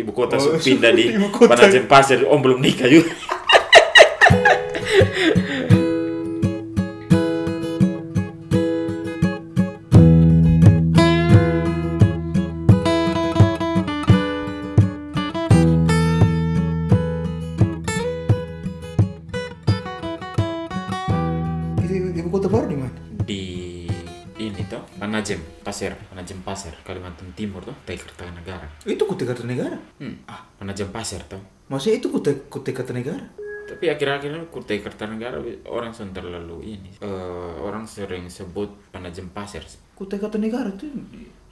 ibu kota Oh, oh, pindah di. Panajem Pasir om belum nikah juga Pasir Kalimantan Timur tuh Kutai Kartanegara Itu Kutai Kartanegara. hmm. ah Panajem Pasir tuh Maksudnya itu Kutai Kutai Kartanegara? tapi akhir-akhir ini Kutai Kartanegara orang sering terlalu ini eh, orang sering sebut Panajem Pasir Kutai Kartanegara itu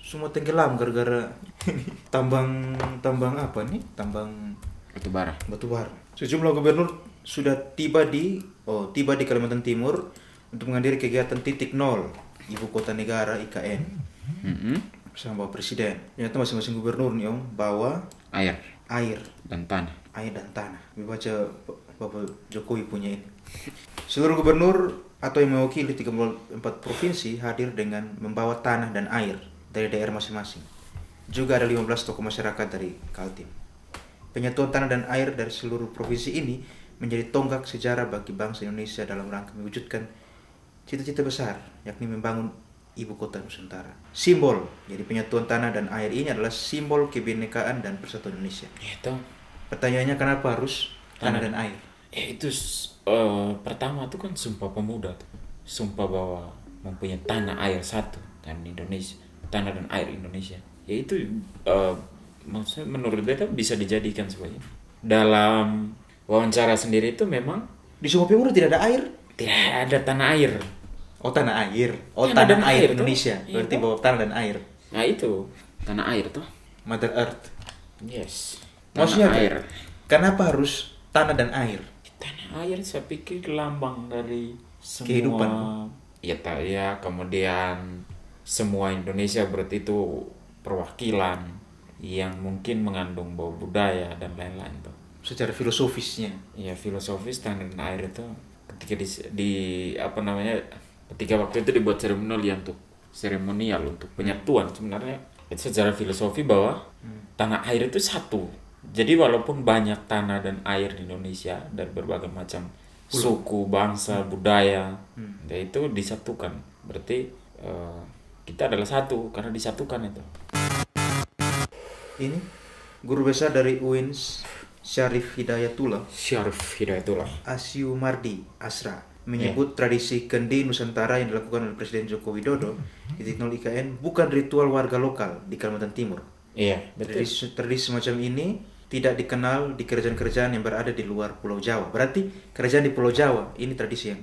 semua tenggelam gara-gara tambang tambang apa nih? Tambang batu bara batu bara. Sejumlah gubernur sudah tiba di oh tiba di Kalimantan Timur untuk menghadiri kegiatan titik nol ibu kota negara IKN Mm-mm. bersama Bapak Presiden. Ternyata masing-masing gubernur nih om bawa air air, dan tanah air dan tanah. Baca Bapak Jokowi punya ini. Seluruh gubernur atau yang mewakili 34 provinsi hadir dengan membawa tanah dan air dari daerah masing-masing. Juga ada 15 tokoh masyarakat dari Kaltim. Penyatuan tanah dan air dari seluruh provinsi ini menjadi tonggak sejarah bagi bangsa Indonesia dalam rangka mewujudkan cita-cita besar, yakni membangun ibu kota Nusantara. Simbol, jadi penyatuan tanah dan air ini adalah simbol kebinekaan dan persatuan Indonesia. itu Pertanyaannya kenapa harus tanah Tanah. dan air? ya itu eh, pertama tuh kan sumpah pemuda tuh sumpah bahwa mempunyai tanah air satu dan Indonesia tanah dan air Indonesia ya itu eh, maksudnya menurut beta bisa dijadikan sebagai dalam wawancara sendiri itu memang Di Sumpah Pemuda tidak ada air. tidak ada tanah air Oh tanah air. Oh Tanah tanah, air, air, tuh. Indonesia. Iya, Berarti tuh. bawa tanah dan air. nah itu tanah air tuh Mother Earth. yes Maksudnya tanah apa? air Kenapa harus tanah dan air? tanah air saya pikir lambang dari semua Kehidupan. ya tak ya kemudian semua Indonesia berarti itu perwakilan yang mungkin mengandung bau budaya dan lain-lain tuh Secara filosofisnya. ya filosofis tanah dan air itu ketika di, di apa namanya ketika waktu itu dibuat seremonial ya untuk seremonial untuk penyatuan. Sebenarnya itu secara filosofi bahwa tanah air itu satu. Jadi walaupun banyak tanah dan air di Indonesia dari berbagai macam suku bangsa budaya ya itu disatukan. Berarti eh, kita adalah satu karena disatukan itu. Ini guru besar dari UIN Syarif Hidayatullah. Syarif Hidayatullah. Asyu Mardi Asra menyebut tradisi kendi Nusantara yang dilakukan oleh Presiden Joko Widodo di Titik Nol IKN bukan ritual warga lokal di Kalimantan Timur. iya betul Tradisi, tradisi semacam ini tidak dikenal di kerajaan-kerajaan yang berada di luar Pulau Jawa. Berarti kerajaan di Pulau Jawa ini tradisi yang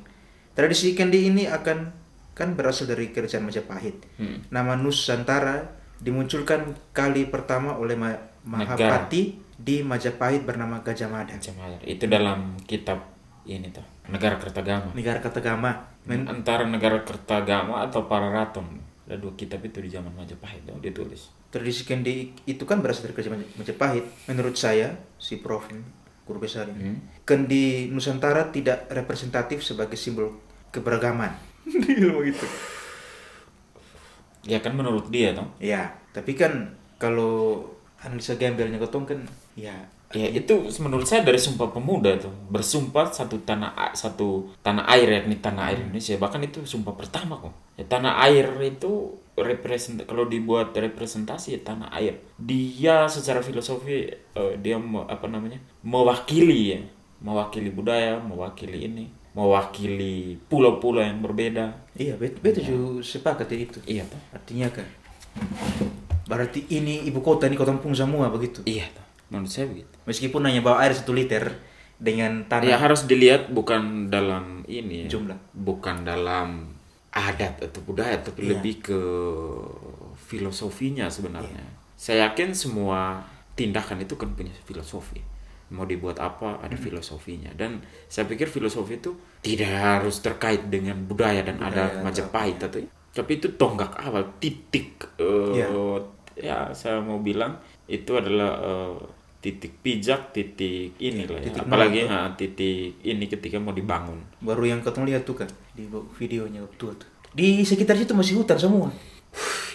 tradisi kendi ini akan kan berasal dari kerajaan Majapahit. Hmm. Nama Nusantara dimunculkan kali pertama oleh Ma- Mahapati di Majapahit bernama Gajah Mada. Macam air. Itu dalam kitab ini tuh negara Kertagama. Negara Kertagama. Men- Antara negara Kertagama atau Pararaton. Ada dua kitab itu di zaman Majapahit tuh ditulis. tradisi kendi itu kan berasal dari kerajaan Maj- Majapahit. Menurut saya, si Prof guru besar ini, Hmm. kendi Nusantara tidak representatif sebagai simbol keberagaman. Dia begitu. Ya kan menurut dia tuh. Ya, tapi kan kalau analisa gembelnya ketong kan, ya. Ya itu menurut saya dari sumpah pemuda tuh bersumpah satu tanah satu tanah air yakni tanah air Indonesia. Bahkan itu sumpah pertama kok. Ya, tanah air itu represent kalau dibuat representasi ya tanah air. Dia secara filosofi eh, dia apa namanya mewakili ya. Mewakili budaya mewakili ini. Mewakili pulau-pulau yang berbeda. Iya, bet betul sepakat ya itu. iya tuh Artinya kan, berarti ini ibu kota ini kota kampung semua begitu. iya menurut saya begitu Meskipun hanya bawa air satu liter dengan tanah Ya harus dilihat bukan dalam ini ya. Jumlah. bukan dalam adat atau budaya, tapi Iya. lebih ke filosofinya sebenarnya. Saya yakin semua tindakan itu kan punya filosofi. Mau dibuat apa ada filosofinya dan saya pikir filosofi itu tidak harus terkait dengan budaya dan Budaya adat Majapahit atau tapi itu tonggak awal titik eh, Iya. ya saya mau bilang itu adalah eh, titik pijak titik ini lah ya. Titik apalagi nol, ah, titik ini ketika mau dibangun baru yang ketemu lihat tuh kan di videonya waktu itu. Di sekitar situ masih hutan semua.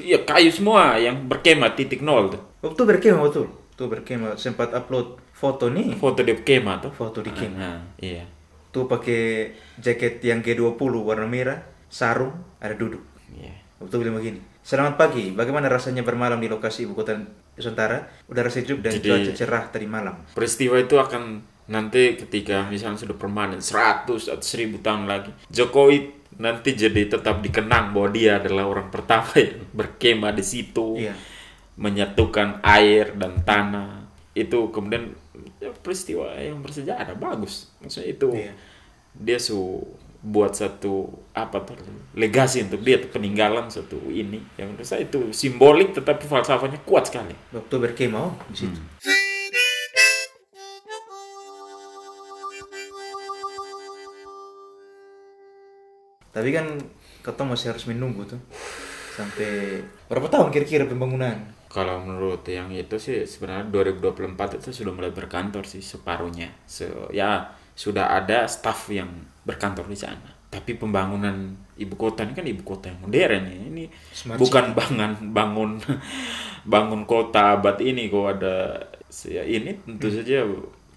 iya kayu semua yang berkemah titik nol tuh Waktu berkemah betul. tuh berkemah sempat upload foto nih foto di kema tuh Foto di kema. Nah, iya tuh pakai jaket yang G20 warna merah sarung ada duduk iya Tuh bilang begini selamat pagi. Bagaimana rasanya bermalam di lokasi ibu kota Nusantara? Udara sejuk dan Jadi- cuaca cerah tadi malam. peristiwa itu akan nanti ketika misalnya sudah permanen 100 atau 1000 tahun lagi Jokowi nanti jadi tetap dikenang bahwa dia adalah orang pertama yang berkemah di situ Iya. menyatukan air dan tanah. Itu kemudian ya, peristiwa yang bersejarah. Bagus. Maksudnya itu Iya. dia su buat satu apa tuh legasi untuk dia tuh peninggalan satu ini yang menurut saya itu simbolik tetapi falsafahnya kuat sekali waktu berkemah oh, di situ Tapi kan ketemu masih harus menunggu tuh sampai berapa tahun kira-kira pembangunan? Kalau menurut yang itu sih sebenarnya 2024 itu sudah mulai berkantor sih separuhnya. Se- ya sudah ada staf yang berkantor di sana. Tapi pembangunan ibu kota ini kan ibu kota yang modern ya. Ini Smart bukan bangun bangun bangun kota abad ini. Kok ada ya ini tentu saja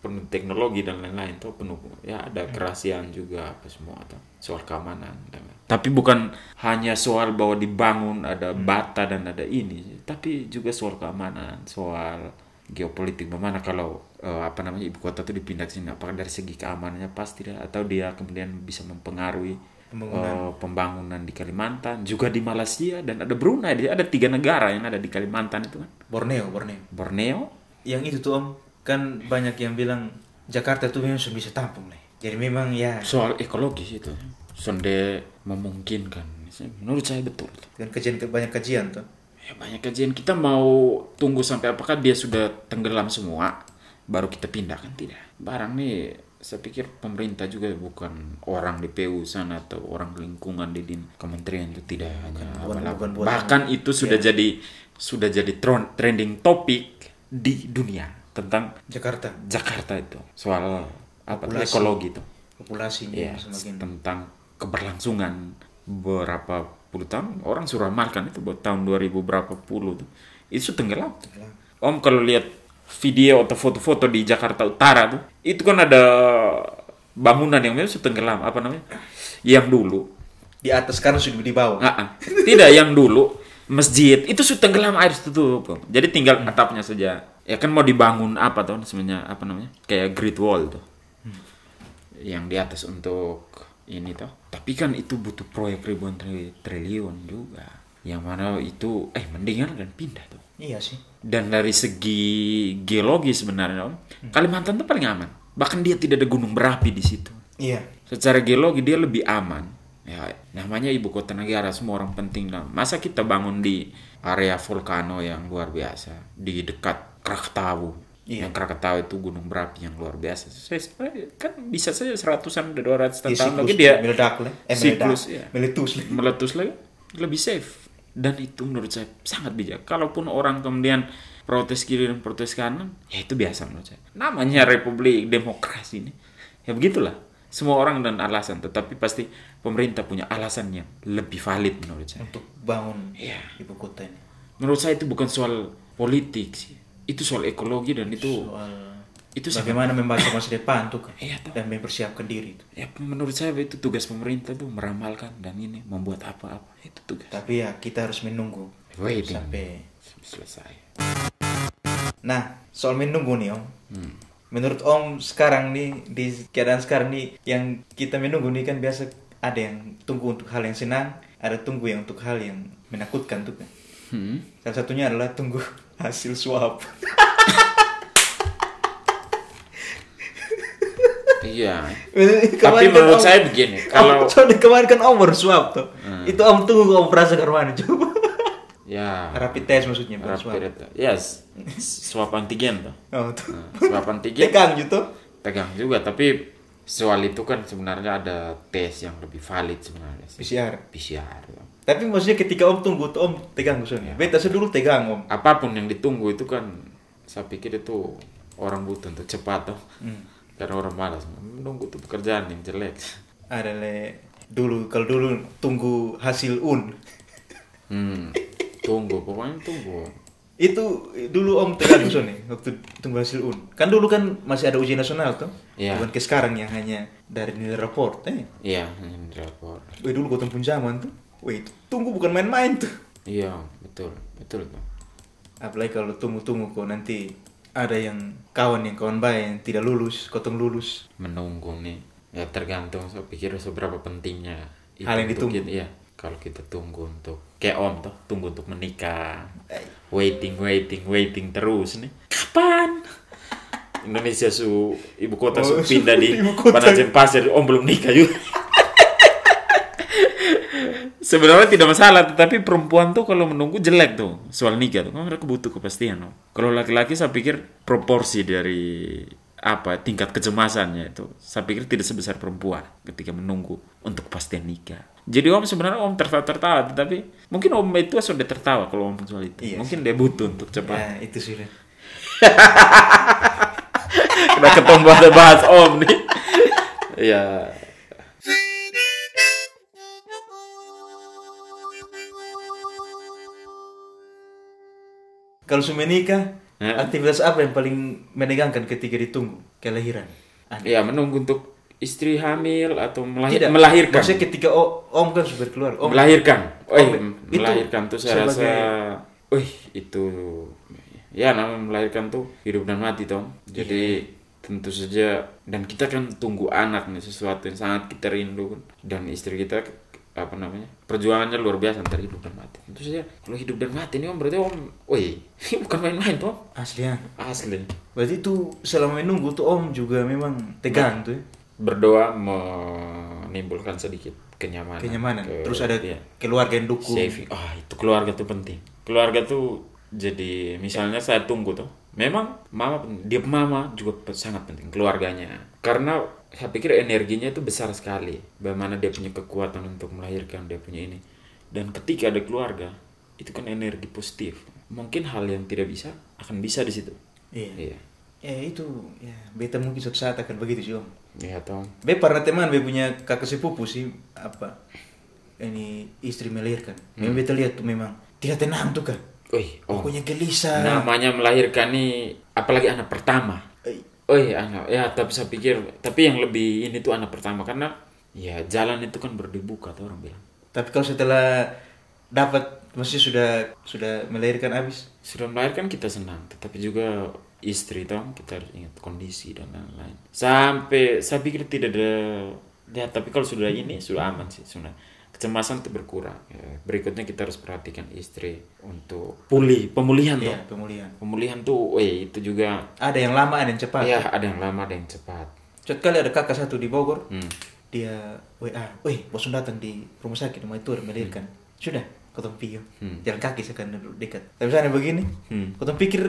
penuh teknologi dan lain-lain. Tuh penuh ya ada kerahasiaan juga apa semua tuh soal keamanan dan tapi bukan hanya soal bahwa dibangun ada bata dan ada ini tapi juga soal keamanan soal geopolitik bagaimana kalau eh, apa namanya ibu kota itu dipindah ke sini apakah dari segi keamanannya pasti tidak atau dia kemudian bisa mempengaruhi Pembangunan. eh, pembangunan di Kalimantan juga di Malaysia dan ada Brunei Jadi ada tiga negara yang ada di Kalimantan itu kan Borneo, Borneo. Borneo Yang itu tuh Om, kan banyak yang bilang Jakarta tuh memang sudah bisa tampung nih. Jadi memang ya soal ekologis itu sonde memungkinkan menurut saya betul kan kajian banyak kajian tuh. Ya banyak kajian kita mau tunggu sampai apakah dia sudah tenggelam semua baru kita pindah kan? Tidak. Barang nih saya pikir pemerintah juga bukan orang di PU sana atau orang lingkungan di din kementerian itu tidak hanya bukan- bukan buatan. bahkan itu sudah jadi sudah jadi tron- trending topik di dunia tentang Jakarta. Jakarta itu. Soal apa? Populasi. ekologi itu. Populasinya ya semakin tentang keberlangsungan berapa puluh tahun. Orang sudah amalkan itu buat tahun 2000 berapa puluh tuh. Itu tenggelam om kalau lihat video atau foto-foto di Jakarta Utara tuh itu kan ada bangunan yang memang sudah tenggelam apa namanya? Yang dulu. Di atas sekarang sudah di bawah. Ah, ah. tidak yang dulu. Masjid itu sudah tenggelam air tutup. Jadi tinggal atapnya saja. Ya kan mau dibangun apa tuh sebenarnya apa namanya? Kayak Great Wall tuh. Yang di atas untuk ini tuh tapi kan itu butuh proyek ribuan tri- triliun juga. Yang mana itu eh mendingan kan pindah tuh. Iya sih. dan dari segi geologi sebenarnya Om, Kalimantan tuh paling aman. Bahkan dia tidak ada gunung berapi di situ. Iya. secara geologi dia lebih aman. Ya namanya ibu kota negara semua orang penting. Lah masa kita bangun di area vulkano yang luar biasa di dekat Krakatau Iya. yang Krakatau itu gunung berapi yang luar biasa saya kan bisa saja seratusan dua ratus Di tahun siklus lagi dia meledak lah. Eh, siklus, meledak. iya. Meletus lah. meletus lagi lebih safe dan itu menurut saya sangat bijak kalaupun orang kemudian protes kiri dan protes kanan ya itu biasa menurut saya namanya republik demokrasi ini ya begitulah semua orang dan alasan tetapi pasti pemerintah punya alasan yang lebih valid menurut saya Untuk bangun Iya. ibu kota ini. menurut saya itu bukan soal politik sih itu soal ekologi dan itu Soal itu sangat bagaimana membaca masa depan tuh kan. Tuh. Dan mempersiapkan diri itu. ya menurut saya itu tugas pemerintah tuh meramalkan dan ini membuat apa-apa itu tugas Tapi ya kita harus menunggu waiting sampai selesai Nah, soal menunggu nih Om. Hmm. Menurut Om sekarang nih di keadaan sekarang nih yang kita menunggu nih kan biasa ada yang tunggu untuk hal yang senang, ada tunggu yang untuk hal yang menakutkan tuh kan. Hmm. Salah satunya adalah tunggu hasil swab. Iya. Tapi Tapi menurut saya begini, kalau- om, soalnya kemarin kan Om baru swab tuh. Itu Om tunggu Om perasa ke mana coba. Ya. Rapid test maksudnya bukan swab. Yes. Swab antigen tuh. Oh, tuh. Nah, swab antigen Tegang gitu. tegang juga, tapi soal itu kan sebenarnya ada tes yang lebih valid sebenarnya. sih. PCR. PCR. Tapi maksudnya ketika Om tunggu tuh Om tegang maksudnya. Beta saya dulu tegang Om. Apa pun yang ditunggu itu kan saya pikir itu orang butuh untuk cepat tuh. Hmm. Karena orang malas menunggu tuh pekerjaan yang jelek. Ada le dulu kalau dulu tunggu hasil un. Hmm. Tunggu, pokoknya tunggu. Itu dulu Om tegang nih waktu tunggu hasil UN. Kan dulu kan masih ada ujian nasional tuh. Iya. Bukan ke sekarang yang hanya dari nilai raport. Eh. Iya, yang rapor. Wih dulu kau pun zaman tuh. Wih tunggu bukan main-main tuh. Iya, betul, betul tuh. Apalagi kalau tunggu-tunggu kok nanti ada yang kawan yang kawan baik yang tidak lulus, kotong lulus. Menunggu nih, ya tergantung. Saya pikir seberapa pentingnya. itu Hal yang ditunggu. kita- Iya, kalau kita tunggu untuk kayak om tuh, tunggu untuk menikah. Waiting, waiting, waiting terus nih. Kapan? Indonesia su ibu kota su Oh, pindah di. Panajen Pasir, om belum nikah juga. Sebenarnya tidak masalah, tetapi perempuan tuh kalau menunggu jelek tuh soal nikah tuh. Kan mereka butuh kepastian. No? Kalau laki-laki saya pikir proporsi dari apa tingkat kecemasannya itu saya pikir tidak sebesar perempuan ketika menunggu untuk kepastian nikah. Jadi om sebenarnya om tertawa-tertawa, tetapi mungkin om itu sudah tertawa kalau om soal itu. Iya mungkin dia butuh untuk cepat. Ya itu sudah. Kena ketemu bahas om nih. ya Kalau sudah menikah, Eh. aktivitas apa yang paling menegangkan ketika ditunggu kelahiran? Ada? ya menunggu untuk istri hamil atau melahir- Tidak, melahirkan. Maksudnya ketika o- om kan sudah keluar, om melahirkan. Oh, Oh, itu melahirkan tuh saya rasa, wih itu ya namanya melahirkan tuh hidup dan mati toh. Jadi tentu saja dan kita kan tunggu anak nih sesuatu yang sangat kita rindu dan istri kita apa namanya perjuangannya luar biasa antara hidup dan mati. Tentu saja kalau hidup dan mati ini om berarti om, wih bukan main-main toh asli ya. asli. Berarti itu selama menunggu tuh om juga memang tegang tuh ya. Berdoa menimbulkan sedikit kenyamanan. kenyamanan. ke- Terus ada iya. keluarga yang dukung. saving ah itu keluarga tuh penting keluarga tuh jadi misalnya saya tunggu tuh memang mama dia mama juga sangat penting keluarganya karena saya pikir energinya itu besar sekali bagaimana dia punya kekuatan untuk melahirkan dia punya ini dan ketika ada keluarga itu kan energi positif mungkin hal yang tidak bisa akan bisa di situ Iya. iya Ya itu, ya beta mungkin suatu saat akan begitu sih om. iya toh Be pernah teman be punya kakak sepupu sih apa ini istri melahirkan. Memang beta lihat tuh memang tidak tenang tuh kan. Wih, oh. Pokoknya gelisah. namanya melahirkan nih apalagi anak pertama Oh iya anak ya tapi saya pikir. Tapi yang lebih ini tuh anak pertama karena ya jalan itu kan baru dibuka tuh orang bilang. Tapi kalau setelah dapat maksudnya sudah sudah melahirkan habis. sudah melahirkan kita senang. Tetapi juga istri toh kita harus ingat kondisi dan lain-lain. Sampai saya pikir tidak ada ya tapi kalau sudah ini sudah aman sih sudah kecemasan itu berkurang Ya, berikutnya kita harus perhatikan istri untuk pulih pemulihan Iya, toh pemulihan. pemulihan tuh eh itu juga Ada yang lama, ada yang cepat. ya ada yang lama ada yang cepat Suatu kali ada kakak satu di Bogor. hmm. Dia WA, "Wih, bosun datang di rumah sakit rumah itu melahirkan." Sudah, kotong pio. Hmm. Jalan kaki sekarang dekat. Tapi misalnya begini, Hmm. kotong pikir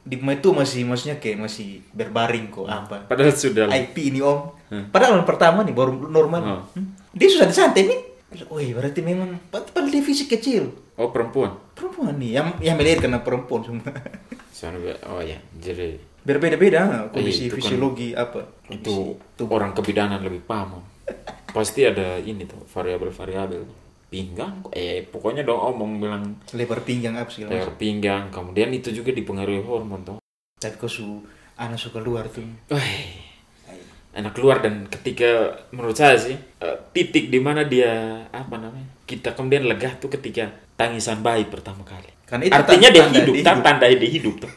di rumah itu masih maksudnya kayak masih berbaring kok apa. padahal sudah IP ini om. Hmm. Padahal yang pertama nih baru normal. Oh. Hmm. Dia susah disantai nih. Wih, berarti memang padahal dia fisik kecil. oh perempuan Perempuan nih, yang yang melahirkan adalah perempuan semua. Oh ya, jadi Berbeda-beda kondisi itu kan- fisiologi apa. itu tubuh. orang kebidanan lebih paham. Pasti ada ini tuh variabel-variabel. Pinggang, eh pokoknya dong omong bilang lebar pinggang apa macam. leher pinggang. Kemudian itu juga dipengaruhi hormon tuh. Tapi kok su anak suka luar tuh. Enak keluar dan ketika menurut saya sih eh, titik di mana dia apa namanya kita kemudian lega tuh ketika tangisan bayi pertama kali. Karena itu Artinya tanda- dia tanda hidup, dia hidup. tanda dia hidup tuh.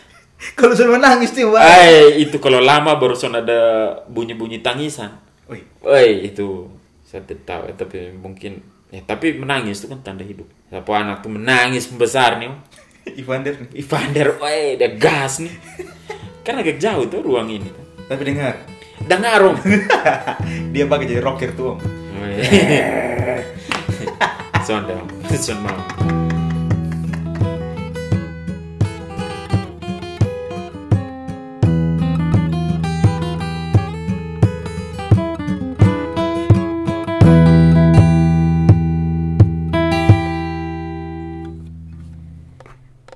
Kalau sudah menangis tuh, Wah. Eh, itu kalau lama baru ada bunyi-bunyi tangisan. Wih, Woi itu saya tidak tahu tapi mungkin ya tapi menangis itu kan tanda hidup. Siapa anak tuh menangis membesar nih. Ivander. Evander, woi dia gas nih. Kan agak jauh tuh ruang ini. Tapi dengar, Dengar om. dia pakai jadi rocker tuh om. Woi. Sonda, om. Son mau.